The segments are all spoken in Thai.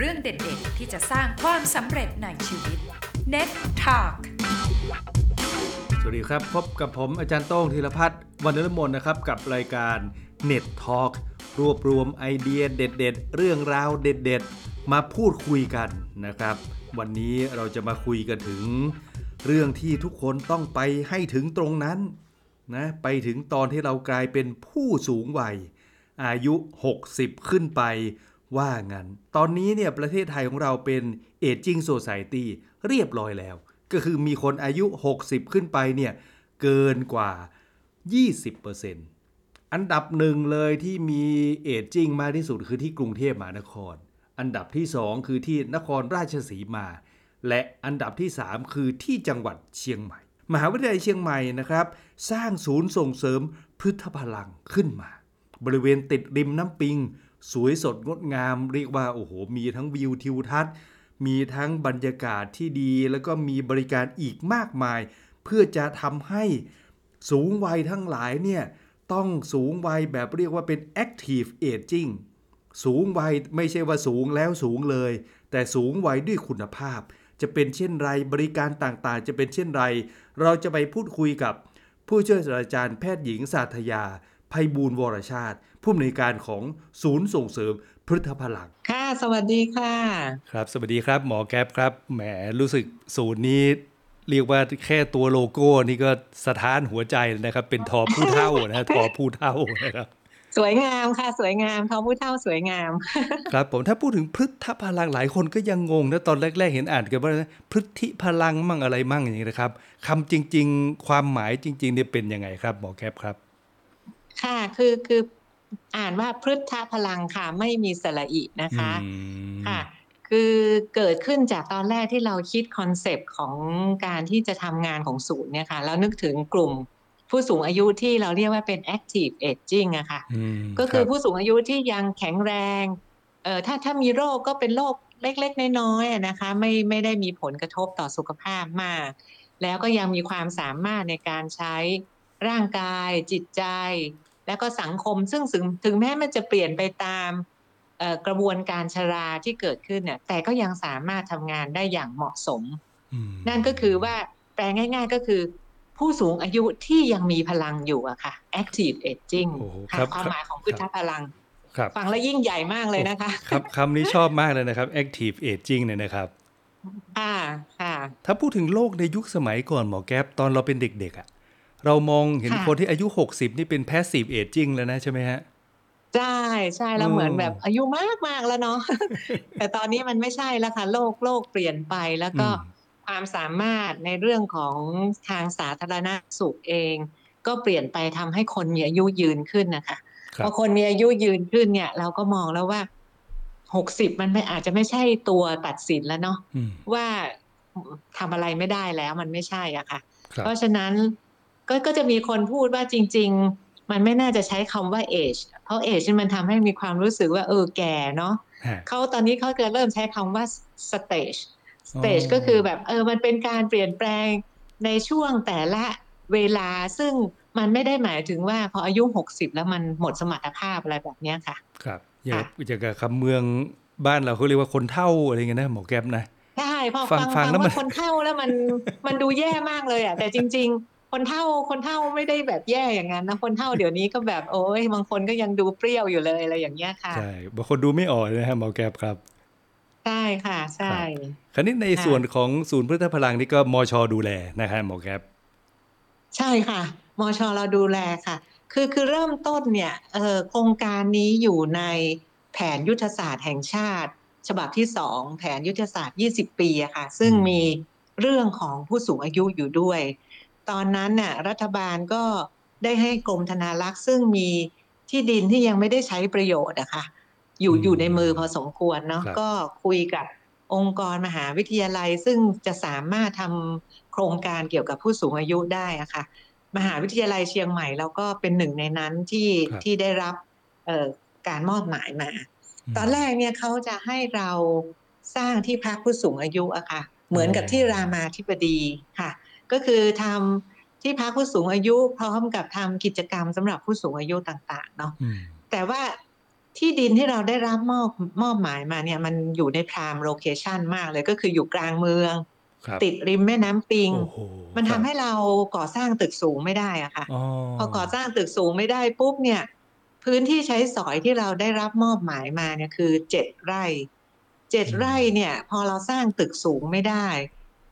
เรื่องเด็ดๆ ที่จะสร้างความสำเร็จในชีวิต Net Talk สวัสดีครับ พบกับผมอาจารย์โต้งธีรพัฒน์วันนรมนนะครับ กับรายการ Net Talk รวบรวมไอเดียเด็ด ๆ เรื่องราวเด็ด ๆ มาพูดคุยกันนะครับ วันนี้เราจะมาคุยกันถึง เรื่องที่ทุกคนต้องไปให้ถึงตรงนั้นนะไปถึงตอนที่เรากลายเป็นผู้สูงวัย อายุ 60 ขึ้นไป ว่างั้น ตอนนี้เนี่ยประเทศไทยของเราเป็น Aging Society เรียบร้อยแล้ว ก็คือมีคนอายุ 60 ขึ้นไปเนี่ยเกินกว่า 20%อันดับหนึ่งเลยที่มีเอจิ้งมากที่สุดคือที่กรุงเทพมหานคร อันดับที่ 2 คือที่นครราชสีมา และอันดับที่ 3 คือที่จังหวัดเชียงใหม่ มหาวิทยาลัยเชียงใหม่นะครับ สร้างศูนย์ส่งเสริมพืชพลังขึ้นมา บริเวณติดริมน้ำปิง สวยสดงดงาม เรียกว่าโอ้โหมีทั้งวิวทิวทัศน์ มีทั้งบรรยากาศที่ดี แล้วก็มีบริการอีกมากมาย เพื่อจะทำให้สูงวัยทั้งหลายเนี่ยต้องสูงวัยแบบเรียกว่าเป็น active aging สูงวัยไม่ใช่ว่าสูงแล้วสูงเลย แต่สูงวัยด้วยคุณภาพ จะเป็นเช่นไรบริการต่างๆ จะเป็นเช่นไร เราจะไปพูดคุยกับผู้ช่วยศาสตราจารย์แพทย์หญิงสาธยาภัยบูลย์วรชาติ ผู้อำนวยการของศูนย์ส่งเสริมพฤทธพลัง ค่ะ สวัสดีค่ะ ครับ สวัสดีครับ หมอแก๊ปครับ แหม รู้สึกศูนย์นี้เรียกว่าแค่ตัวโลโก้นี่ก็สะท้านหัวใจเลยนะครับ เป็นทอผู้เท่านะทอผู้เท่านะครับสวยงามค่ะสวยงามทอผู้เท่าสวยงาม ครับผมถ้าพูดถึงพฤฒพลังหลายคนก็ยังงงนะตอนแรก ๆ เห็นอ่านกันว่าพฤฒิพลังมั่งอะไรมั่งอย่างนี้นะครับคำจริง ๆ ความหมายจริงๆเนี่ยเป็นยังไงครับหมอแก๊ปครับ ค่ะคือคือ อ่านว่าพฤฒพลังค่ะไม่มีสระอินะคะอืมค่ะคือเกิดขึ้นจากตอนแรกที่เราคิด concept ของการที่จะทำงานของศูนย์เนี่ยค่ะแล้วนึกถึงกลุ่มผู้สูงอายุที่เราเรียกว่าเป็น active aging อะค่ะอืมก็คือรับผู้สูงอายุที่ยังแข็งแรงเอ่อถ้าถ้ามีโรคก็เป็นโรคเล็กๆ น้อยๆอะนะคะ ไม่ไม่ได้มีผลกระทบต่อสุขภาพมาก แล้วก็ยังมีความสามารถในการใช้ร่างกายจิตใจ แล้วก็สังคมซึ่งถึงถึงแม้มันจะเปลี่ยนไปตามเอ่อกระบวนการชราที่เกิดขึ้นเนี่ยแต่ก็ยังสามารถทำงานได้อย่างเหมาะสมอืมนั่นก็คือว่าแปลง่าย ๆก็คือ ผู้สูงอายุที่ยังมีพลังอยู่อะค่ะ active aging โอ้โหค่ะครับความหมายของพุทธพลังครับฟังแล้วยิ่งใหญ่มากเลยนะคะ ครับคำนี้ชอบมากเลยนะครับ active aging เนี่ยนะครับค่ะค่ะถ้าพูดถึงโลกในยุคสมัยก่อนหมอแก๊ปตอนเราเป็นเด็กๆอะ่ะ เรามองเห็นค่ะคนที่อายุ 60 นี่เป็น passive aging แล้วนะใช่ไหมฮะใช่ใช่แล้วอืมเหมือนแบบอายุมากมากๆแล้วเนาะแต่ตอนนี้มันไม่ใช่แล้วค่ะโลกโลกเปลี่ยนไปแล้วก็อืมความสามารถในเรื่องของทางสาธารณสุขเอง ก็เปลี่ยนไปทำให้คนมีอายุยืนขึ้นนะคะครัพอบคนมีอายุยืนขึ้นเนี่ย เราก็มองแล้วว่าหกสิบมันไม่อาจจะไม่ใช่ตัวตัดสินแล้วเนาะอืมว่าทำอะไรไม่ได้แล้วมันไม่ใช่อะค่ะครับเพราะฉะนั้น ก็ก็จะมีคนพูดว่าจริง ๆ มันไม่น่าจะใช้คำว่า age เพราะ age นี่มันทำให้มีความรู้สึกว่าเออแก่เนาะฮะเขาตอนนี้เขาจะเริ่มใช้คำว่า stage อ๋อ stage ก็คือแบบเออมันเป็นการเปลี่ยนแปลงในช่วงแต่ละเวลาซึ่งมันไม่ได้หมายถึงว่าพออายุ 60 แล้วมันหมดสมรรถภาพอะไรแบบเนี้ยค่ะ ครับ อย่างอย่างกับคำเมืองบ้านเราเขาเรียกว่าคนเท่าอะไรเงี้ยนะหมอแก๊ปนะใช่พอฟัฟังงฟัฟังงแล้วมันว่าคนเท่าแล้วมันมันดูแย่มากเลยอะแต่จริงๆ คนเท่าคนเท่าไม่ได้แบบแย่อย่างนั้นนะคนเท่าเดี๋ยวนี้ก็แบบโอ้ยบางคนก็ยังดูเปรี้ยวอยู่เลยอะไรอย่างเงี้ยค่ะใช่บางคนดูไม่ออกเลยนะฮะหมอแก๊ปครับใช่ค่ะใช่คราวนี้ในค่ะส่วนของศูนย์พฤทธพลังนี่ก็มชดูแลนะฮะหมอแก๊ปใช่ค่ะมชเราดูแลค่ะ คือคือเริ่มต้นเนี่ยเอ่อโครงการนี้อยู่ในแผนยุทธศาสตร์แห่งชาติ ฉบับที่สองแผนยุทธศาสตร์ 20 ปีอะค่ะ ซึ่งอืมมีเรื่องของผู้สูงอายุอยู่ด้วย ตอนนั้นน่ะรัฐบาลก็ได้ให้กรมธนารักษ์ ซึ่งมีที่ดินที่ยังไม่ได้ใช้ประโยชน์อะค่ะอยู่อยู่ในมือพอสมควรเนาะครับก็คุยกับองค์กรมหาวิทยาลัย ซึ่งจะสามารถทำโครงการเกี่ยวกับผู้สูงอายุได้อะค่ะมหาวิทยาลัยเชียงใหม่เราก็เป็นหนึ่งในนั้นที่ครับที่ได้รับเอ่อการมอบหมายมา ตอนแรกเนี่ยเขาจะให้เราสร้างที่พักผู้สูงอายุอะค่ะ เหมือนกับที่รามาธิบดีค่ะ ก็คือทำที่พักผู้สูงอายุพร้อมกับทำกิจกรรมสำหรับผู้สูงอายุต่างๆเนาะอืมแต่ว่าที่ดินที่เราได้รับมอบมอบหมายมาเนี่ยมันอยู่ในพรามโลเคชันมากเลยก็คืออยู่กลางเมืองครับติดริมแม่น้ำปิงโอ้โหมันคทำรับให้เราก่อสร้างตึกสูงไม่ได้อะค่ะอ๋อพอก่อสร้างตึกสูงไม่ได้ปุ๊บเนี่ย พื้นที่ใช้สอยที่เราได้รับมอบหมายมาเนี่ยคือเจ็ดไร่เจ็ดไร่เนี่ย พอเราสร้างตึกสูงไม่ได้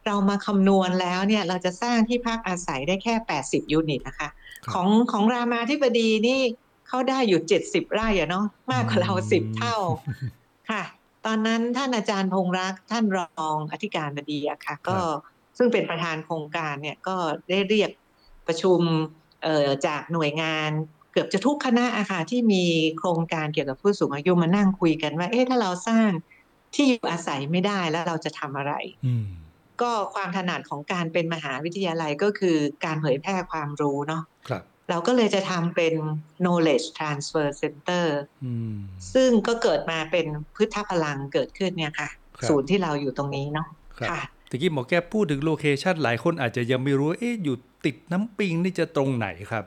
เรามาคำนวณแล้วเนี่ยเราจะสร้างที่พักอาศัยได้แค่ 80 ยูนิตนะคะครับของของรามาธิบดีนี่เขาได้อยู่ 70 ไร่อะเนาะมากกว่าเราอืมสิบเท่าค่ะ ตอนนั้นท่านอาจารย์พงรักษ์ท่านรองอธิการบดีอะค่ะ ก็ซึ่งเป็นประธานโครงการเนี่ยก็ได้เรียกประชุมเอ่อจากหน่วยงานเกือบจะทุกคณะอาคาที่มีโครงการเกี่ยวกับผู้สูงอายุมานั่งคุยกันว่า เอ๊ะถ้าเราสร้างที่อยู่อาศัยไม่ได้แล้วเราจะทำอะไรอืม ก็ความถนัดของการเป็นมหาวิทยาลัยก็คือการเผยแพร่ความรู้เนาะครับเราก็เลยจะทำเป็น knowledge transfer center อืมซึ่งก็เกิดมาเป็นพืชพลังเกิดขึ้นเนี่ยค่ะครับศูนย์ที่เราอยู่ตรงนี้เนาะครับค่ะตะกี้หมอแก้วพูดถึงโลเคชันหลายคนอาจจะยังไม่รู้ว่าเอ๊ะอยู่ติดน้ำปิงนี่จะตรงไหนครับ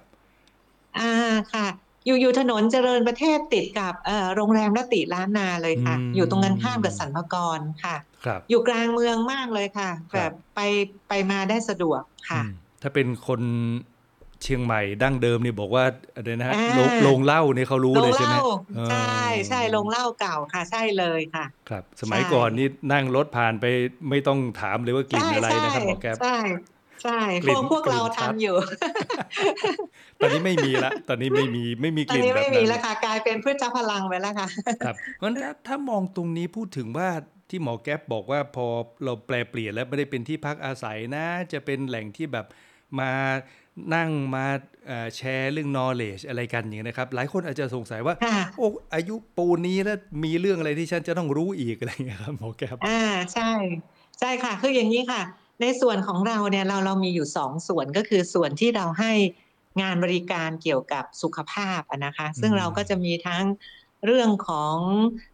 อ่าค่ะ อยู่อยู่ถนนเจริญประเทศติดกับเอ่อโรงแรมรติล้านนาเลยค่ะอืมอยู่ตรงกันข้ามกับสรรพากรค่ะครับอยู่กลางเมืองมากเลยค่ะครับแบบไปไปมาได้สะดวกค่ะอืมถ้าเป็นคนเชียงใหม่ดั้งเดิมนี่บอกว่าอะไรนะฮะอ่าโรงโรงเหล้าเนี่ยเขารู้โรเลยงใช่ไหมเหล้าเออใช่ใช่โรงเหล้าเก่าค่ะ ใช่เลยค่ะ ครับ สมัยใช่ก่อนนี่นั่งรถผ่านไปไม่ต้องถามเลยว่ากลิ่นอะไรนะครับหมอแก้วใช่ ใช่กลิ่พนวกพวกเรากลิ่นชัดทำอยู่ ตอนนี้ไม่มีละตอนนี้ไม่มีไม่มีตกอนลิ่นนี้แบบไม่นั้มีนแล้วค่ะกลายเป็นพืชพลังไปแล้วค่ะครับงั้นถ้าถ้ามองตรงนี้พูดถึงว่าที่หมอแก๊ปบอกว่าพอเราแปลเปลี่ยนแล้วไม่ได้เป็นที่พักอาศัยนะ จะเป็นแหล่งที่แบบมานั่งมาเอ่อแชร์เรื่อง knowledge อะไรกันอย่างนี้ยนะครับ หลายคนอาจจะสงสัยว่าค่ะโอ้อายุปูนนี้แล้วมีเรื่องอะไรที่ฉันจะต้องรู้อีกอะไรอย่างเงี้ยครับหมอแก๊ปอ่าใช่ ใช่ค่ะ คืออย่างนี้ค่ะ ในส่วนของเราเนี่ยเราเรามีอยู่สองส่วนก็คือส่วนที่เราให้งานบริการเกี่ยวกับสุขภาพอะนะคะ ซึ่งเราก็จะมีทั้งเรื่องของ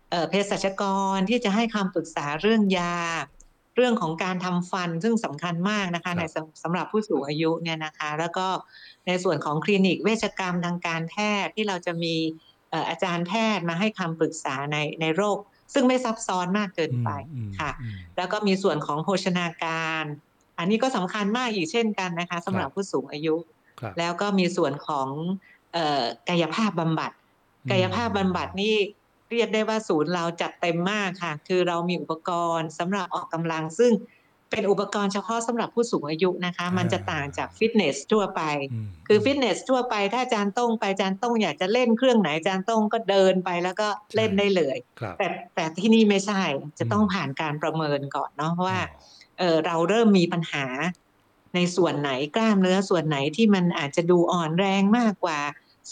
เอ่อเภสัชกรที่จะให้คำปรึกษาเรื่องยา เรื่องของการทำฟันซึ่งสำคัญมากนะคะครับในสำสำหรับผู้สูงอายุเนี่ยนะคะ แล้วก็ในส่วนของคลินิกเวชกรรมทางการแพทย์ที่เราจะมีเอ่ออาจารย์แพทย์มาให้คำปรึกษาในในโรค ซึ่งไม่ซับซ้อนมากเกินไปอืมค่ะอืมแล้วก็มีส่วนของโภชนาการ อันนี้ก็สำคัญมากอีกเช่นกันนะคะสำหรับผู้สูงอายุครับแล้วก็มีส่วนของเอ่อกายภาพบำบัดอืมกายภาพบำบัดนี่เรียกได้ว่าศูนย์เราจัดเต็มมากค่ะ คือเรามีอุปกรณ์สำหรับออกกำลังซึ่ง เป็นอุปกรณ์เฉพาะสำหรับผู้สูงอายุนะคะ มันจะต่างจากฟิตเนสทั่วไปมคือฟิตเนสทั่วไปถ้าอาจารย์ต้องไปอาจารย์ต้องอยากจะเล่นเครื่องไหนอาจารย์ต้องก็เดินไปแล้วก็เล่นได้เลยครับแต่แต่ที่นี่ไม่ใช่จะต้องอืมผ่านการประเมินก่อนเนาะว่าอ๋อเออเราเริ่มมีปัญหาในส่วนไหนกล้ามเนื้อส่วนไหนที่มันอาจจะดูอ่อนแรงมากกว่า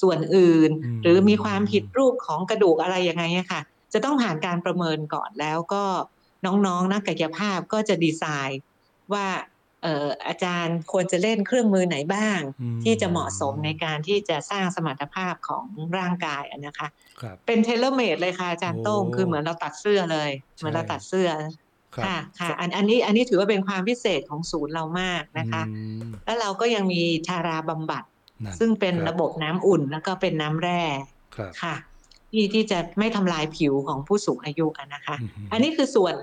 ส่วนอื่นอืมหรือมีความผิดรูปของกระดูกอะไรยังไงอะค่ะ จะต้องผ่านการประเมินก่อนแล้วก็ น้องๆนักกายภาพก็จะดีไซน์ว่าเอ่ออาจารย์ควรจะเล่นเครื่องมือไหนบ้างอืมที่จะเหมาะสมในการที่จะสร้างสมรรถภาพของร่างกายอะนะคะครับเป็นเทเลเมดเลยค่ะอาจารย์โต้งโอ้คือเหมือนเราตัดเสื้อเลย เหมือนเราตัดเสื้อครับค่ะค่ะอันอันนี้อันนี้ถือว่าเป็นความพิเศษของศูนย์เรามากนะคะอืมแล้วเราก็ยังมีชาราบำบัดนั่นซึ่งเป็นครับระบบน้ำอุ่นแล้วก็เป็นน้ำแร่ครับค่ะ ที่ที่จะไม่ทำลายผิวของผู้สูงอายุกันนะคะมอันนี้คือส่วน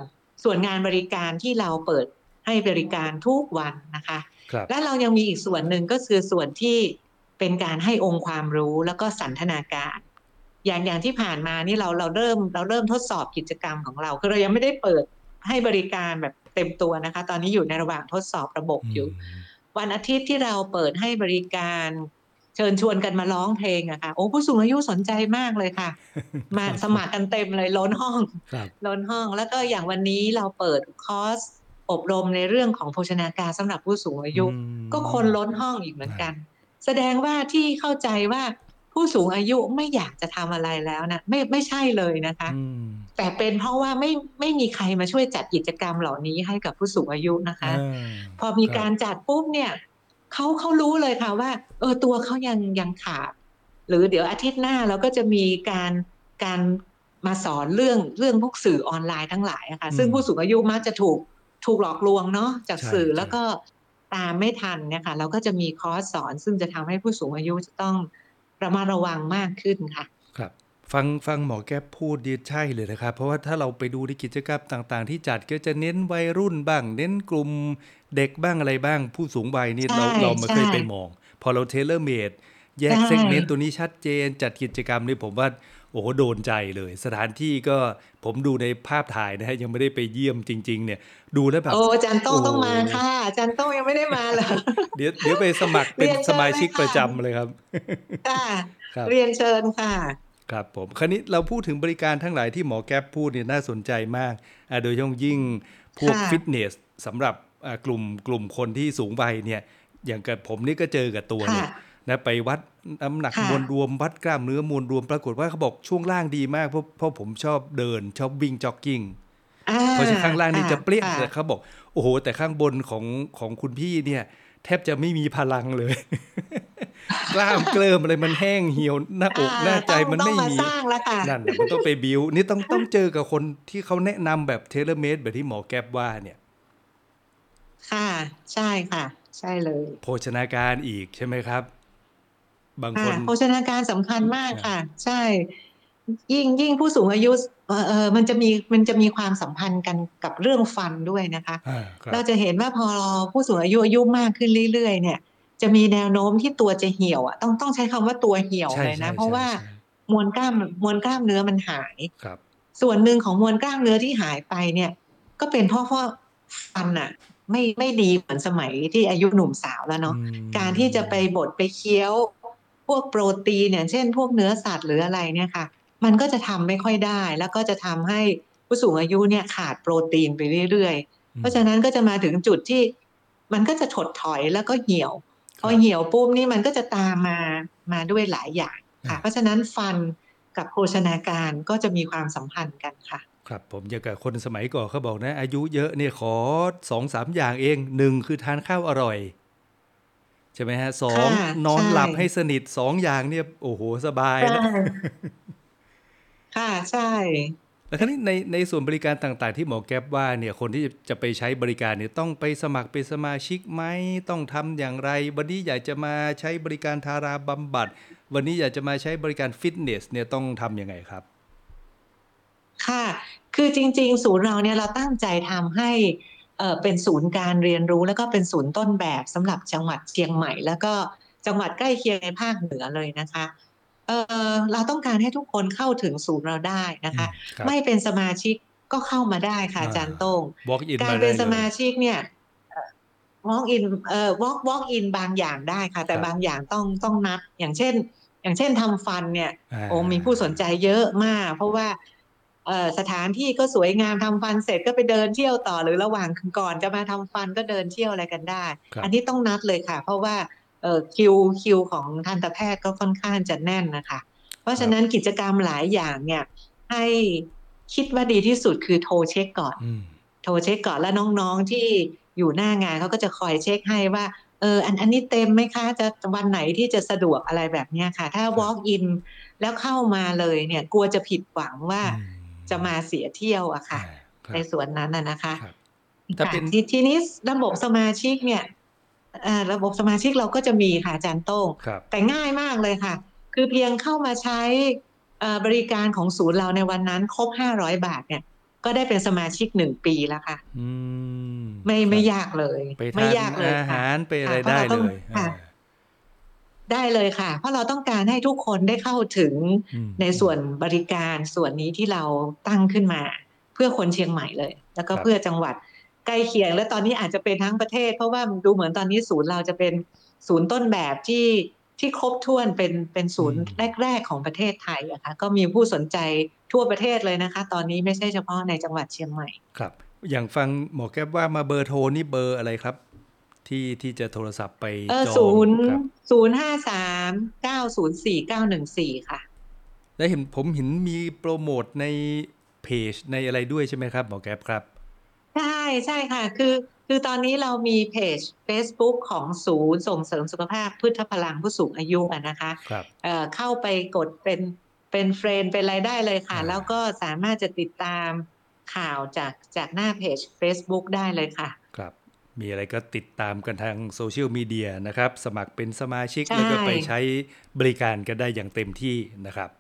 ส่วนงานบริการที่เราเปิดให้บริการทุกวันนะคะครับและเรายังมีอีกส่วนหนึ่งก็คือส่วนที่เป็นการให้องค์ความรู้แล้วก็สันทนาการ อย่างอย่างที่ผ่านมานี่เราเราเริ่มเราเริ่มทดสอบกิจกรรมของเราคือเรายังไม่ได้เปิดให้บริการแบบเต็มตัวนะคะ ตอนนี้อยู่ในระหว่างทดสอบระบบอยู่ วันอาทิตย์ที่เราเปิดให้บริการ เชิญชวนกันมาร้องเพลงอะค่ะโอ้ผู้สูงอายุสนใจมากเลยค่ะ มาสมัครกันเต็มเลยล้นห้องครับล้นห้อง แล้วก็อย่างวันนี้เราเปิดคอร์สอบรมในเรื่องของโภชนาการสำหรับผู้สูงอายุอืมก็คนล้นห้องอีกเหมือนกัน แสดงว่าที่เข้าใจว่าผู้สูงอายุไม่อยากจะทำอะไรแล้วนะไม่ไม่ใช่เลยนะคะอืมแต่เป็นเพราะว่าไม่ไม่มีใครมาช่วยจัดกิจกรรมเหล่านี้ให้กับผู้สูงอายุนะคะอ่าพอมีการจัดปุ๊บเนี่ย เขาเขารู้เลยค่ะว่า เออตัวเขายังยังขาด หรือเดี๋ยวอาทิตย์หน้าเราก็จะมีการการมาสอนเรื่องเรื่องพวกสื่อออนไลน์ทั้งหลายอะค่ะซึ่งผู้สูงอายุมักจะถูกถูกหลอกลวงเนาะจากสื่อแล้วก็ตามไม่ทันเนี่ยค่ะเราก็จะมีคอร์สสอนซึ่งจะทำให้ผู้สูงอายุจะต้องระมัดระวังมากขึ้นค่ะ ครับ ฟังฟังหมอแก๊ปพูดดีใช่เลยนะครับ เพราะว่าถ้าเราไปดูในกิจกรรมต่าง ๆ ที่จัดก็จะเน้นวัยรุ่นบ้าง เน้นกลุ่มเด็กบ้างอะไรบ้าง ผู้สูงวัยนี่ใช่เราเราไม่เคยใช่ไปมอง พอเรา telemed แยกใช่ segment ตัวนี้ชัดเจน จัดกิจกรรมนี่ผมว่า โอ้โหโดนใจเลย สถานที่ก็ผมดูในภาพถ่ายนะฮะยังไม่ได้ไปเยี่ยมจริง ๆ เนี่ย ดูแล้วแบบโอ้อาจารย์โต้งโอ้ ต้องมาค่ะอาจารย์โต้งยังไม่ได้มาเลย เดี๋ยวเดี๋ยวไปสมัครเป็นเรียนเชิญสมาชิกเลยค่ะประจำเลยครับ ค่ะ ครับ เรียนเชิญค่ะ ครับผมคราวนี้เราพูดถึงบริการทั้งหลายที่หมอแก๊ปพูดเนี่ยน่าสนใจมากอ่าโดยเฉพาะยิ่งพวกค่ะฟิตเนสสำหรับอ่ากลุ่มกลุ่มคนที่สูงวัยเนี่ยอย่างกับผมนี่ก็เจอกับตัวเนี่ยค่ะนะไปวัดน้ำหนักค่ะมวลรวมวัดกล้ามเนื้อมวลรวมปรากฏว่าเขาบอกช่วงล่างดีมากเพราะเพราะผมชอบเดินชอบวิ่งจ็อกกิ้งอ่เพราะฉะนั้นข้างล่างนี่ค่จะเปรี้ยค่ะแต่เขาบอกโอ้โหแต่ข้างบนของของคุณพี่เนี่ยแทบจะไม่มีพลังเลย กล้ามเกลิมอะไรมันแห้งเหี่ยวหน้าอกอ่าหน้าใจต้องมันต้องไม่มามีสร้างแล้วค่ะนั่นน่ะมันต้องไปบิวนี่ต้องต้องเจอกับคนที่เขาแนะนำแบบเทเลเมดแบบที่หมอแก๊ปว่าเนี่ย ค่ะ ใช่ค่ะ ใช่เลย โภชนาการอีกใช่ไหมครับ บางคค่ะนโภชนาการสำคัญมากอ่าค่ะ ใช่ ยิ่งยิ่งผู้สูงอายุ เออเออมันจะมีมันจะมีความสัมพันธ์กันกับเรื่องฟันด้วยนะคะอ่าครับเราจะเห็นว่าพอผู้สูงอายุอายุมากขึ้นเรื่อยๆ เนี่ย จะมีแนวโน้มที่ตัวจะเหี่ยวอะต้องต้องใช้คำว่าตัวเหี่ยวใช่เลยนะใช่เพราะว่าใช่มวลกล้ามมวลกล้ามเนื้อมันหายครับ ส่วนหนึ่งของมวลกล้ามเนื้อที่หายไปเนี่ย ก็เป็นเพราะว่าฟันอะไม่ไม่ดีเหมือนสมัยที่อายุหนุ่มสาวแล้วเนาะอืมการที่จะไปบดไปเคี้ยว พวกโปรตีนเนี่ย เช่น พวกเนื้อสัตว์หรืออะไรเนี่ยค่ะ มันก็จะทำไม่ค่อยได้ แล้วก็จะทำให้ผู้สูงอายุเนี่ยขาดโปรตีนไปเรื่อยๆ เพราะฉะนั้นก็จะมาถึงจุดที่มันก็จะถดถอยแล้วก็เหี่ยวพอเหี่ยวปุ๊บนี่มันก็จะตามมามาด้วยหลายอย่างค่ะ เพราะฉะนั้นฟันกับโภชนาการก็จะมีความสัมพันธ์กันค่ะ ครับผมอย่างกับคนสมัยก่อนเขาบอกนะ อายุเยอะเนี่ยขอสองสามอย่างเองหนึ่งคือทานข้าวอร่อย ใช่ไหมฮะสองค่ะนอนใช่หลับให้สนิทสองอย่างเนี่ยโอ้โหสบายแล้ว ค่ะใช่ แล้วคราวนี้ในในส่วนบริการต่างๆ ที่หมอแก๊ปว่าเนี่ยคนที่จะไปใช้บริการเนี่ยต้องไปสมัครเป็นสมาชิกไหมต้องทำอย่างไร วันนี้อยากจะมาใช้บริการทาราบำบัด วันนี้อยากจะมาใช้บริการฟิตเนสเนี่ยต้องทำยังไงครับ ค่ะ คือจริง ๆ ศูนย์เราเนี่ยเราตั้งใจทำให้เอ่อเป็นศูนย์การเรียนรู้ แล้วก็เป็นศูนย์ต้นแบบสำหรับจังหวัดเชียงใหม่ แล้วก็จังหวัดใกล้เคียงในภาคเหนือเลยนะคะ เอ่อเราต้องการให้ทุกคนเข้าถึงศูนย์เราได้นะคะครับไม่เป็นสมาชิกก็เข้ามาได้ค่ะอาจารย์โต้ง walk in การมาเป็ได้นเลสมายชิกเนี่ยเอ่อ walk in เอ่อ walk walk in บางอย่างได้ค่ะ แต่ครับบางอย่างต้องต้องนัด อย่างเช่น อย่างเช่นทำฟันเนี่ยาโอ้มีผู้สนใจเยอะมาก เพราะว่าเอ่อสถานที่ก็สวยงามทำฟันเสร็จก็ไปเดินเที่ยวต่อหรือระหว่างก่อนจะมาทำฟันก็เดินเที่ยวอะไรกันได้ครับอันนี้ต้องนัดเลยค่ะ เพราะว่าเอ่อ คิวคิวของทันตแพทย์ก็ค่อนข้างจะแน่นนะคะ เพราะฉะนั้นกิจกรรมหลายอย่างเนี่ย ให้คิดว่าดีที่สุดคือโทรเช็คก่อนอืมโทรเช็คก่อนแล้วน้องๆที่อยู่หน้างานเขาก็จะคอยเช็คให้ว่าเอออันอันนี้เต็มไหมคะจะวันไหนที่จะสะดวกอะไรแบบเนี้ยค่ะ ถ้า walk in แล้วเข้ามาเลยเนี่ย กลัวจะผิดหวังว่าอืจะมาเสียเที่ยวอะค่ะอ่าครับในส่วนนั้นน่ะนะคะครับถ้าเป็นค่ะทีทีนี้ระบบสมาชิกเนี่ยเอ่อ ระบบสมาชิกเราก็จะมีค่ะอาจารย์โต้งครับแต่ง่ายมากเลยค่ะ คือเพียงเข้ามาใช้เอ่อบริการของศูนย์เราในวันนั้น ครบ500บาทเนี่ย ก็ได้เป็นสมาชิกหนึ่งปีแล้วค่ะอืมไม่ไม่ครับยากเลยไปไม่ทานยากเลยอาค่ะหารไปอะไรค่ะได้เพราะเราเลยต้องค่ะอ่าได้เลยค่ะ เพราะเราต้องการให้ทุกคนได้เข้าถึงอืมในส่วนบริการส่วนนี้ที่เราตั้งขึ้นมา เพื่อคนเชียงใหม่เลย แล้วก็ครับเพื่อจังหวัด ใกล้เคียง และตอนนี้อาจจะเป็นทั้งประเทศ เพราะว่าดูเหมือนตอนนี้ศูนย์เราจะเป็นศูนย์ต้นแบบที่ที่ครบถ้วนเป็นเป็นศูนย์แรก ๆ ของประเทศไทยอะค่ะก็มีผู้สนใจทั่วประเทศเลยนะคะ ตอนนี้ไม่ใช่เฉพาะในจังหวัดเชียงใหม่ครับ อย่างฟังหมอแก๊ปว่ามาเบอร์โทรนี่เบอร์อะไรครับ ที่ที่จะโทรศัพท์ไปเออจองศูนย์ครับศูนย์ห้าสามเก้าศูนย์สี่เก้าหนึ่งสี่ค่ะแล้วเห็นผมเห็นมีโปรโมทในเพจในอะไรด้วยใช่ไหมครับหมอแก๊ปครับ ใช่ใช่ค่ะ คือคือตอนนี้เรามีเพจ Facebook ของศูนย์ส่งเสริมสุขภาพพืชพลังผู้สูงอายุอะนะคะครับเอ่อเข้าไปกดเป็นเป็นเฟรนด์เป็นรายได้เลยค่ะอ่าแล้วก็สามารถจะติดตามข่าวจากจากหน้าเพจ Facebook ได้เลยค่ะ ครับ มีอะไรก็ติดตามกันทางโซเชียลมีเดียนะครับ สมัครเป็นสมาชิกใช่แล้วก็ไปใช้บริการกันได้อย่างเต็มที่นะครับ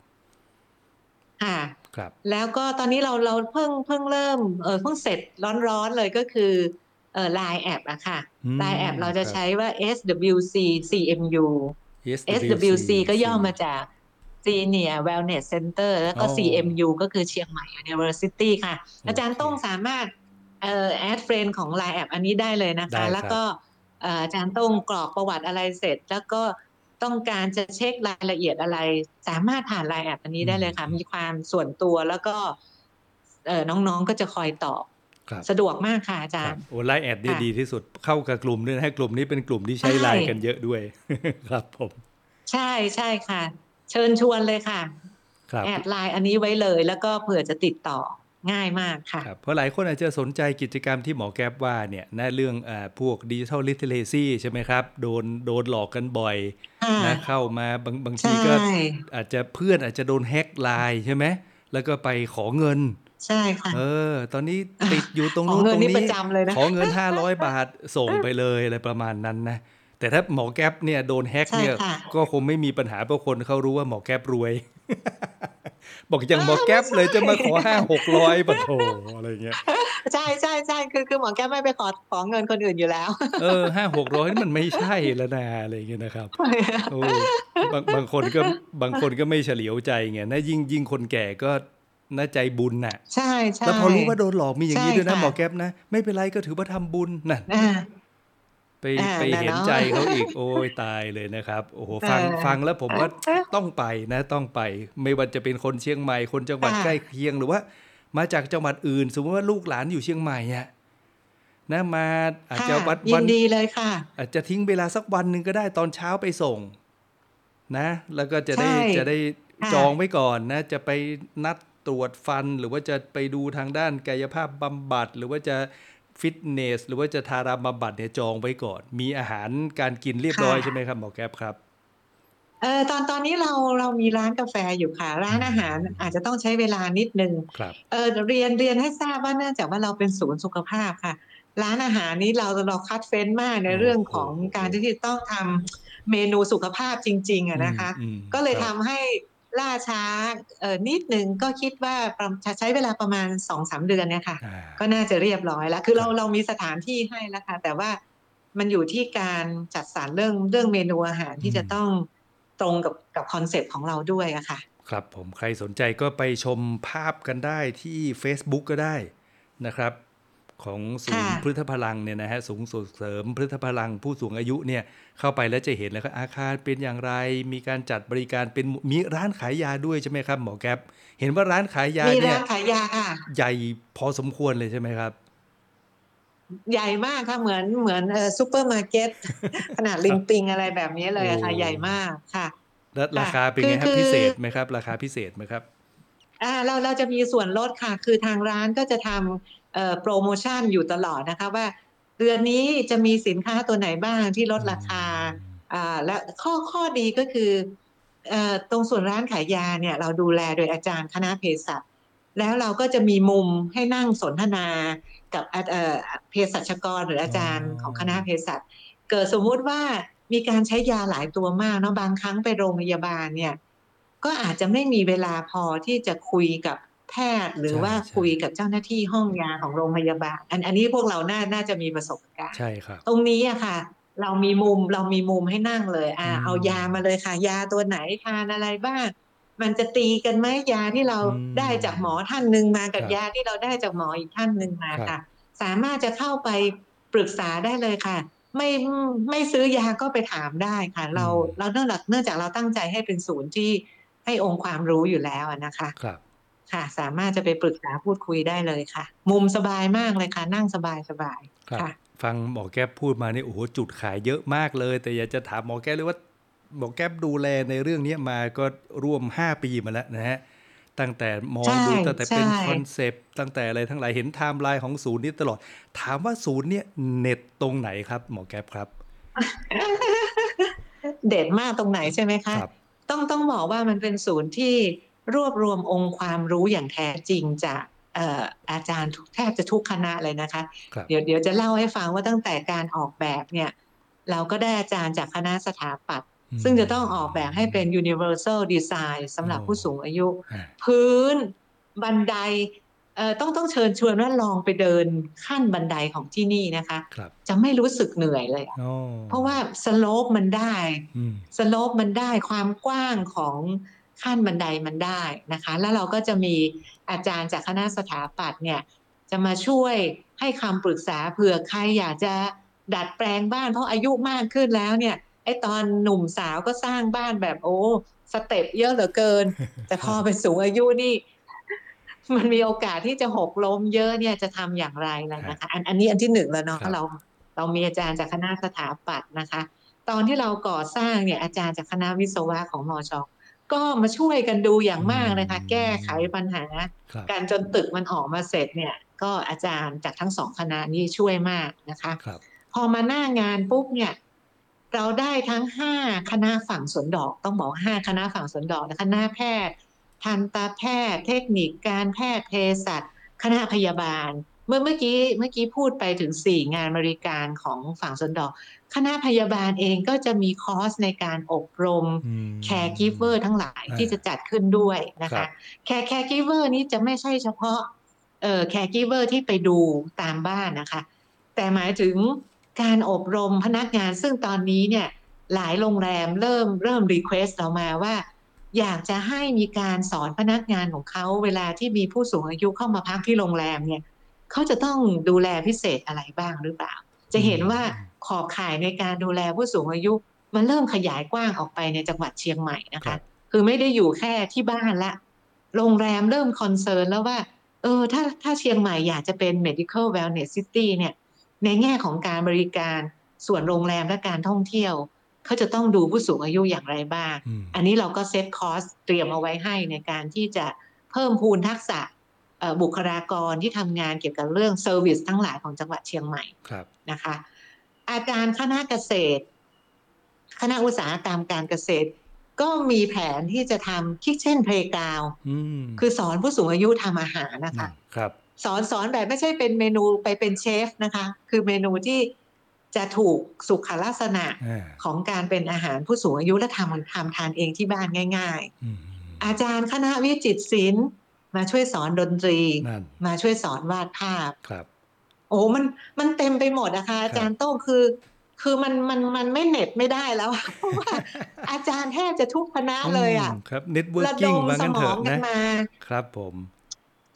ครับแล้วก็ตอนนี้เราเราเพิ่งเพิ่งเริ่มเออเพิ่งเสร็จร้อนๆเลยก็คือเออ Line แอปอะค่ะอืม Line แอปเราจะครับใช้ว่า SWC CMU SWC ก็ย่อมาจาก Senior Wellness Center แล้วก็อ๋อ CMU ก็คือเชียงใหม่ University ค่ะ อาจารย์โอเคต้องสามารถเอ่อ add friend ของ Line แอปอันนี้ได้เลยนะได้ครับค่ะแล้วก็เอ่ออาจารย์ต้องกรอกประวัติอะไรเสร็จ แล้วก็ ต้องการจะเช็ครายละเอียดอะไร สามารถผ่าน Line แอปอันนี้ได้เลยค่ะ มีความส่วนตัวแล้วก็เอ่อน้องๆก็จะคอยตอบครับสะดวกมากค่ะอาจาครรับย์โอ้ไลน์ add นี่ค่ะดีที่สุดเข้ากับกลุ่มด้วยนะฮะกลุ่มนี้เป็นกลุ่มที่ใช้ใช่ไลน์กันเยอะด้วย ครับผม ใช่ใช่ค่ะ เชิญชวนเลยค่ะครับ add ไลน์อันนี้ไว้เลย แล้วก็เผื่อจะติดต่อ ง่ายมากค่ะครับเพราะหลายคนอาจจะสนใจกิจกรรมที่หมอแก๊ปว่าเนี่ยนะเรื่องอาพวก digital literacy ใช่ไหมครับ โดนโดนหลอกกันบ่อยค่ะนะเข้ามาบางบางทีใช่ก็อาจจะเพื่อนอาจจะโดน hack ไลน์ใช่ไหมแล้วก็ไปขอเงินใช่ค่ะเออ ตอนนี้ติดอยู่ตรงขอเงินตรงนู้นตรงนี้ประจำเลยนะขอเงิน 500 บาทส่งไปเลยอะไรประมาณนั้นนะแต่ถ้าหมอแก๊ปเนี่ยโดนแฮ็กใช่เนี่ยค่ะก็คงไม่มีปัญหาเพราะคนเขารู้ว่าหมอแก๊ปรวย บอกอย่างหมอแก๊ปเลยจะมาขอห้าหกร้อยปะโถอะไรเงี้ยใช่ใช่ใช่คือคือหมอแก้วไม่ไปขอขอเงินคนอื่นอยู่แล้ว เออห้าหกร้อยนี่มันไม่ใช่แล้วนะอะไรเงี้ยนะครับโอ้บางบางคนก็บางคนก็ไม่เฉลียวใจไงนะยิ่งยิ่งคนแก่ก็น่าใจบุญน่ะ ใช่ใช่แล้วพอรู้ว่าโดนหลอกมีอย่างนี้ใช่ด้วยนะค่ะหมอแก๊ปนะ ไม่เป็นไรก็ถือว่าทำบุญนั่นอ่า ไปอ่าไปน่ะเห็นเนาะ ใจเขาอีก โอ้ยตายเลยนะครับ โอ้โหฟังเออฟังแล้วผมว่าเออต้องไปนะ ต้องไป ไม่ว่าจะเป็นคนเชียงใหม่ คนจังหวัดค่ะ ใกล้เคียง หรือว่ามาจากจังหวัดอื่น สมมติว่าลูกหลานอยู่เชียงใหม่อะนะ มาอาจจะค่ะวัดยิวันน ดีเลยค่ะ อาจจะทิ้งเวลาสักวันหนึ่งก็ได้ตอนเช้าไปส่ง นะ แล้วก็จะได้ใช่จะได้ค่ะ จองไว้ก่อนนะ จะไปนัดตรวจฟัน หรือว่าจะไปดูทางด้านกายภาพบำบัด หรือว่าจะ ฟิตเนส หรือว่าจะทาราบำบัดเนี่ยจองไว้ก่อน มีอาหารการกินเรียบร้อยใช่ไหมครับหมอแก๊ปครับเออตอนตอนนี้เราเรามีร้านกาแฟอยู่ค่ะ ร้านอาหารอาจจะต้องใช้เวลานิดนึงครับเออเรียนเรียนให้ทราบว่าเนื่องจากว่าเราเป็นศูนย์สุขภาพค่ะ ร้านอาหารนี้เราเราคัดเฟ้นมากในเรื่องของการที่จะต้องทำเมนูสุขภาพจริงๆอะนะคะอืมก็เลยคทำรับให้ ล่าช้าเออนิดนึงก็คิดว่าประจะใช้เวลาประมาณสองสามเดือนเนี่ยค่ะอ่าก็น่าจะเรียบร้อยแล้ว คือเราครับเรามีสถานที่ให้แล้วค่ะ แต่ว่ามันอยู่ที่การจัดสรรเรื่องเรื่องเมนูอาหารที่จะต้องตรงกับกับ concept ของเราด้วยอะค่ะ ครับผมใครสนใจก็ไปชมภาพกันได้ที่ Facebook ก็ได้นะครับ ของศูนย์ค่ะพฤฒพลังเนี่ยนะฮะศูนย์ส่งเสริมพฤฒพลังผู้สูงอายุเนี่ยเข้าไปแล้วจะเห็นแล้วครับอาคารเป็นอย่างไร มีการจัดบริการเป็นมีร้านขายยาด้วยใช่ไหมครับหมอแก๊ปเห็นว่าร้านขายยามีเนี่ร้านขายยาค่ะใหญ่พอสมควรเลยใช่ไหมครับ ใหญ่มากค่ะเหมือนเหมือนเอ่อซูเปอร์มาร์เก็ตขนาดริมปิงอะไรแบบนี้เลยอะค่ะโอ้ใหญ่มากค่ะแล้วราคาเป็นไงครัคือพิเศษไหมครับ ราคาพิเศษไหมครับอ่าเราเราจะมีส่วนลดค่ะ คือทางร้านก็จะทำเอ่อ โปรโมชั่นอยู่ตลอดนะคะว่าเดือนนี้จะมีสินค้าตัวไหนบ้างที่ลดราคาอ่าและข้อข้อดีก็คือเอ่อตรงส่วนร้านขายยาเนี่ยเราดูแลโดยอาจารย์คณะเภสัชแล้วเราก็จะมีมุมให้นั่งสนทนากับอ่าเอ่อเภสัชกรหรืออาจารย์อ๋อของคณะเภสัชเกิดสมมุติว่ามีการใช้ยาหลายตัวมากเนาะบางครั้งไปโรงพยาบาลเนี่ยก็อาจจะไม่มีเวลาพอที่จะคุยกับ แพทย์หรือใช่ว่าใช่คุยกับเจ้าหน้าที่ห้องยาของโรงพยาบาล อันอันนี้พวกเราน่าน่าจะมีประสบการณ์ใช่ครับตรงนี้อะค่ะ เรามีมุมเรามีมุมให้นั่งเลย อ่าอืมเอายามาเลยค่ะ ยาตัวไหนทานอะไรบ้างมันจะตีกันไหมยาที่เราอืมได้จากหมอท่านหนึ่งมากับครับยาที่เราได้จากหมออีกท่านหนึ่งมาครัค่ะบสามารถจะเข้าไปปรึกษาได้เลยค่ะ ไม่ไม่ซื้อยาก็ไปถามได้ค่ะ เราเราเนื่องจากเนื่องจากเราตั้งใจให้เป็นศูนย์ที่ให้องค์ความรู้อยู่แล้วอะนะคะครับ ค่ะ สามารถจะไปปรึกษาพูดคุยได้เลยค่ะ มุมสบายมากเลยค่ะ นั่งสบายสบายครับค่ะ ฟังหมอแก๊ปพูดมานี่โอ้โหจุดขายเยอะมากเลย แต่อยากจะถามหมอแก๊ปเลยว่าหมอแก๊ปดูแลในเรื่องนี้มาก็ร่วม 5 ปีมาแล้วนะฮะตั้งแต่มองใช่ดูตั้งแต่เป็นใช่ concept ตั้งแต่อะไรทั้งหลายเห็นไทม์ไลน์ของศูนย์นี้ตลอด ถามว่าศูนย์เนี่ยเด่นตรงไหนครับ หมอแก๊ปครับ เด่นมากตรงไหนใช่ไหมคะครับต้องต้องบอกว่ามันเป็นศูนย์ที่ รวบรวมองค์ความรู้อย่างแท้จริงจากเอ่ออาจารย์ทุกแทบจะทุกคณะเลยนะคะครับเดี๋ยวเดี๋ยวจะเล่าให้ฟังว่าตั้งแต่การออกแบบเนี่ยเราก็ได้อาจารย์จากคณะสถาปัตย์อืมซึ่งจะต้องออกแบบให้เป็น universal design สำหรับโอ้ผู้สูงอายุอ่าพื้นบันไดเอ่อต้องต้องเชิญชวนว่าลองไปเดินขั้นบันไดของที่นี่นะคะครับจะไม่รู้สึกเหนื่อยเลยอ๋อเพราะว่าสโลปมันได้อืมสโลปมันได้ความกว้างของ ขั้นบันไดมันได้นะคะ แล้วเราก็จะมีอาจารย์จากคณะสถาปัตย์เนี่ยจะมาช่วยให้คำปรึกษาเผื่อใครอยากจะดัดแปลงบ้านเพราะอายุมากขึ้นแล้วเนี่ยไอตอนหนุ่มสาวก็สร้างบ้านแบบโอ้สเต็ปเยอะเหลือเกิน แต่พอเป็นสูงอายุนี่ มันมีโอกาสที่จะหกล้มเยอะเนี่ยจะทำอย่างไรเลยนะคะ อันอันนี้อันที่หนึ่งแล้วเนาะครับเราเรามีอาจารย์จากคณะสถาปัตย์นะคะ ตอนที่เราก่อสร้างเนี่ยอาจารย์จากคณะวิศวะของมอช ก็มาช่วยกันดูอย่างมากเลยค่ะแก้ไขปัญหาครับการจนตึกมันออกมาเสร็จเนี่ย ก็อาจารย์จากทั้งสองคณะนี้ช่วยมากนะคะครับพอมาหน้างานปุ๊บเนี่ย เราได้ทั้งห้าคณะฝั่งสวนดอกต้องบอกห้าคณะฝั่งสวนดอกนะคณะแพทย์ทันตแพทย์ เทคนิคการแพทย์เภสัชคณะพยาบาล เมื่อเมื่อกี้เมื่อกี้พูดไปถึงสี่งานบริการของฝั่งสวนดอก คณะพยาบาลเองก็จะมีคอร์สในการอบรมอืม caregiver ทั้งหลายอ่าที่จะจัดขึ้นด้วยนะคะครับcare caregiver นี้จะไม่ใช่เฉพาะเอ่อ caregiver ที่ไปดูตามบ้านนะคะ แต่หมายถึงการอบรมพนักงานซึ่งตอนนี้เนี่ยหลายโรงแรมเริ่มเริ่ม request เรามาว่า อยากจะให้มีการสอนพนักงานของเขาเวลาที่มีผู้สูงอายุเข้ามาพักที่โรงแรมเนี่ย เขาจะต้องดูแลพิเศษอะไรบ้างหรือเปล่า จะเห็นว่าขอบข่ายในการดูแลผู้สูงอายุ มันเริ่มขยายกว้างออกไปในจังหวัดเชียงใหม่นะคะครับคือไม่ได้อยู่แค่ที่บ้านละ โรงแรมเริ่ม concern แล้วว่า เออ ถ้าถ้าเชียงใหม่อยากจะเป็น medical wellness city เนี่ย ในแง่ของการบริการส่วนโรงแรมและการท่องเที่ยวเขาจะต้องดูผู้สูงอายุอย่างไรบ้างอืมอันนี้เราก็เซตคอร์สเตรียมเอาไว้ให้ในการที่จะเพิ่มพูนทักษะเอ่อ บุคลากรที่ทำงานเกี่ยวกับเรื่อง service ทั้งหลายของจังหวัดเชียงใหม่ครับนะคะ อาจารย์คณะเกษตร คณะอุตสาหกรรมการเกษตร ก็มีแผนที่จะทำคิกเช่นเพลกาวอืมคือสอนผู้สูงอายุทำอาหารนะคะครับสอนสอนแบบไม่ใช่เป็นเมนูไปเป็นเชฟนะคะ คือเมนูที่จะถูกสุขลักษณะอ่าของการเป็นอาหารผู้สูงอายุและทำทำทานเองที่บ้านง่ายอืมๆอาจารย์คณะวิจิตรศิลป์ มาช่วยสอนดนตรีนั่นมาช่วยสอนวาดภาพครับ โอ้มันมันเต็มไปหมดนะคะอาจารย์โต้งคือ คือมันมันมันไม่เน็ตไม่ได้แล้วอะเพราะว่าอาจารย์แทบจะทุกคณะเลยอะมครับระ networking ดมว่าสงั้นมเถองอะกันนะมา ครับผม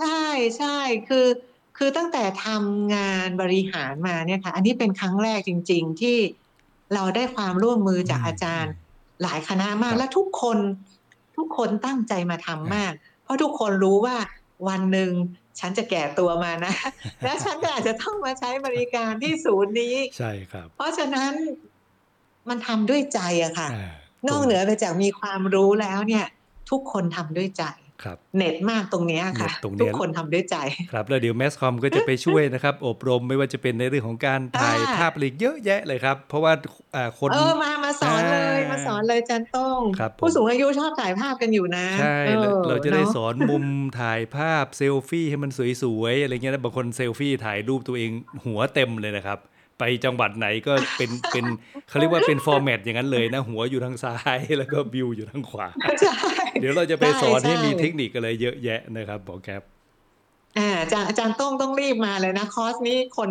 ใช่ใช่คือคือตั้งแต่ทำงานบริหารมาเนี่ยค่ะอันนี้เป็นครั้งแรกจริง ๆ ที่เราได้ความร่วมมือจากอืมอาจารย์หลายคณะมาครักบและทุกคนทุกคนตั้งใจมาทำมากเพ ราะทุกคนรู้ว่าวันหนึ่งฉันจะแก่ตัวมานะ และฉันก็อาจจะต้องมาใช้บริการที่ศูนย์นี้ ใช่ครับ เพราะฉะนั้นมันทำด้วยใจอะค่ะอ่านอกเหนือไปจากมีความรู้แล้วเนี่ย ทุกคนทำด้วยใจ ครับเน็ตมากตรงเนี้ยค่ะเน็ตตรงเนี้ทุยกคนทำด้วยใจ ครับ แล้วเดี๋ยวแมสคอมก็จะไปช่วยนะครับ อบรมไม่ว่าจะเป็นในเรื่องของการถ่ายอ่าภาพอะไรเยอะแยะเลยครับ เพราะว่าอ่าคนเออมามาสอนเลยอ่ามมาสอนเลยจันโต้งครับผมผู้สูงอายุชอบถ่ายภาพกันอยู่นะ ใช่ออเราเราจะได้เนอสอนมุมถ่ายภาพเซลฟี่ให้มันสวยๆอะไรเงี้ยนะบางคนเซลฟี่ถ่ายรูปตัวเองหัวเต็มเลยนะครับ ไปจังหวัดไหนก็เป็นเป็นเขาเรียกว่าเป็น format อย่างนั้นเลยนะ หัวอยู่ทางซ้ายแล้วก็วิวอยู่ทางขวาใช่เดี๋ยวเราจะไปสอนใช่ให้มีใช่เทคนิคอะไรเยอะแยะนะครับหมอแก๊ปอ่าอาจารย์อาจารย์โต้งต้องรีบมาเลยนะคอร์สนี้คน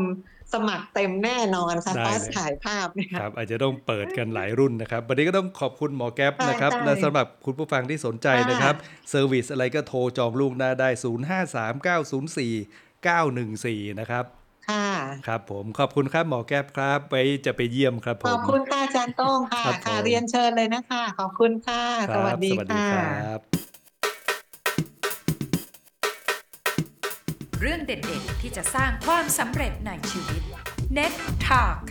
สมัครเต็มแน่นอนค่ะได้คอร์สเลยถ่ายภาพเนี่ยครับ อาจจะต้องเปิดกันหลายรุ่นนะครับ วันนี้ก็ต้องขอบคุณหมอแก๊ปใช่นะครับใช่และสำหรับคุณผู้ฟังที่สนใจค่ะนะครับเซอร์วิสอะไรก็โทรจองลูกหน้าได้ 053 904 914 นะครับ ค่ะ ครับผม ขอบคุณครับหมอแก๊ปครับ ไว้จะไปเยี่ยมครับผมขอบคุณค่ะอาจารย์โต้งค่ะครับผมค่ะเรียนเชิญเลยนะคะ ขอบคุณค่ะ คสรับวัสดีสวัสดีค่ะ ครับ เรื่องเด็ดๆ ที่จะสร้างความสำเร็จในชีวิต Net Talk